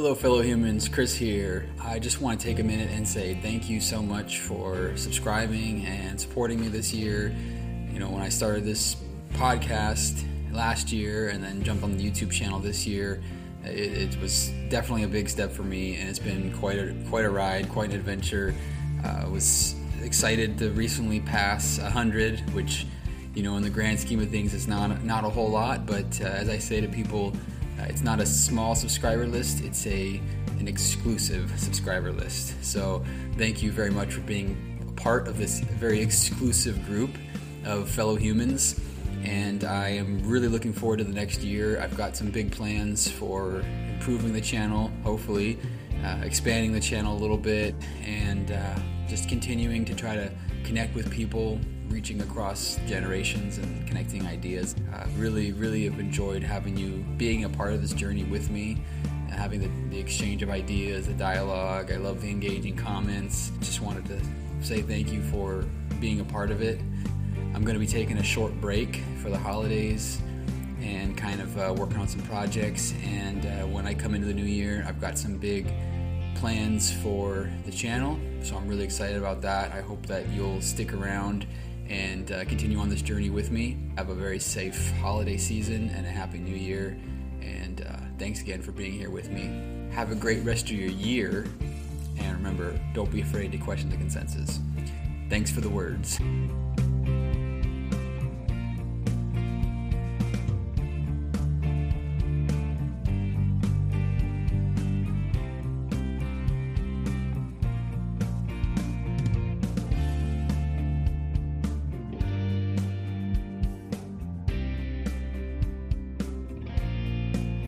Hello, fellow humans. Chris here. I just want to take a minute and say thank you so much for subscribing and supporting me this year. You know, when I started this podcast last year and then jumped on the YouTube channel this year, it, it was definitely a big step for me, and it's been quite a quite a ride, quite an adventure. Uh, I was excited to recently pass 100, which you know, in the grand scheme of things, it's not not a whole lot. But uh, as I say to people uh, it's not a small subscriber list, it's a an exclusive subscriber list. So thank you very much for being a part of this very exclusive group of fellow humans. And I am really looking forward to the next year. I've got some big plans for improving the channel, hopefully, uh, expanding the channel a little bit, and uh, just continuing to try to connect with people, reaching across generations and connecting ideas. Uh, really, really have enjoyed having you being a part of this journey with me, having the, the exchange of ideas, the dialogue. I love the engaging comments. Just wanted to say thank you for being a part of it. I'm going to be taking a short break for the holidays and kind of uh, working on some projects. And uh, when I come into the new year, I've got some big plans for the channel. So I'm really excited about that. I hope that you'll stick around and uh, continue on this journey with me. Have a very safe holiday season and a happy new year. And uh, thanks again for being here with me. Have a great rest of your year. And remember, don't be afraid to question the consensus. Thanks for the words.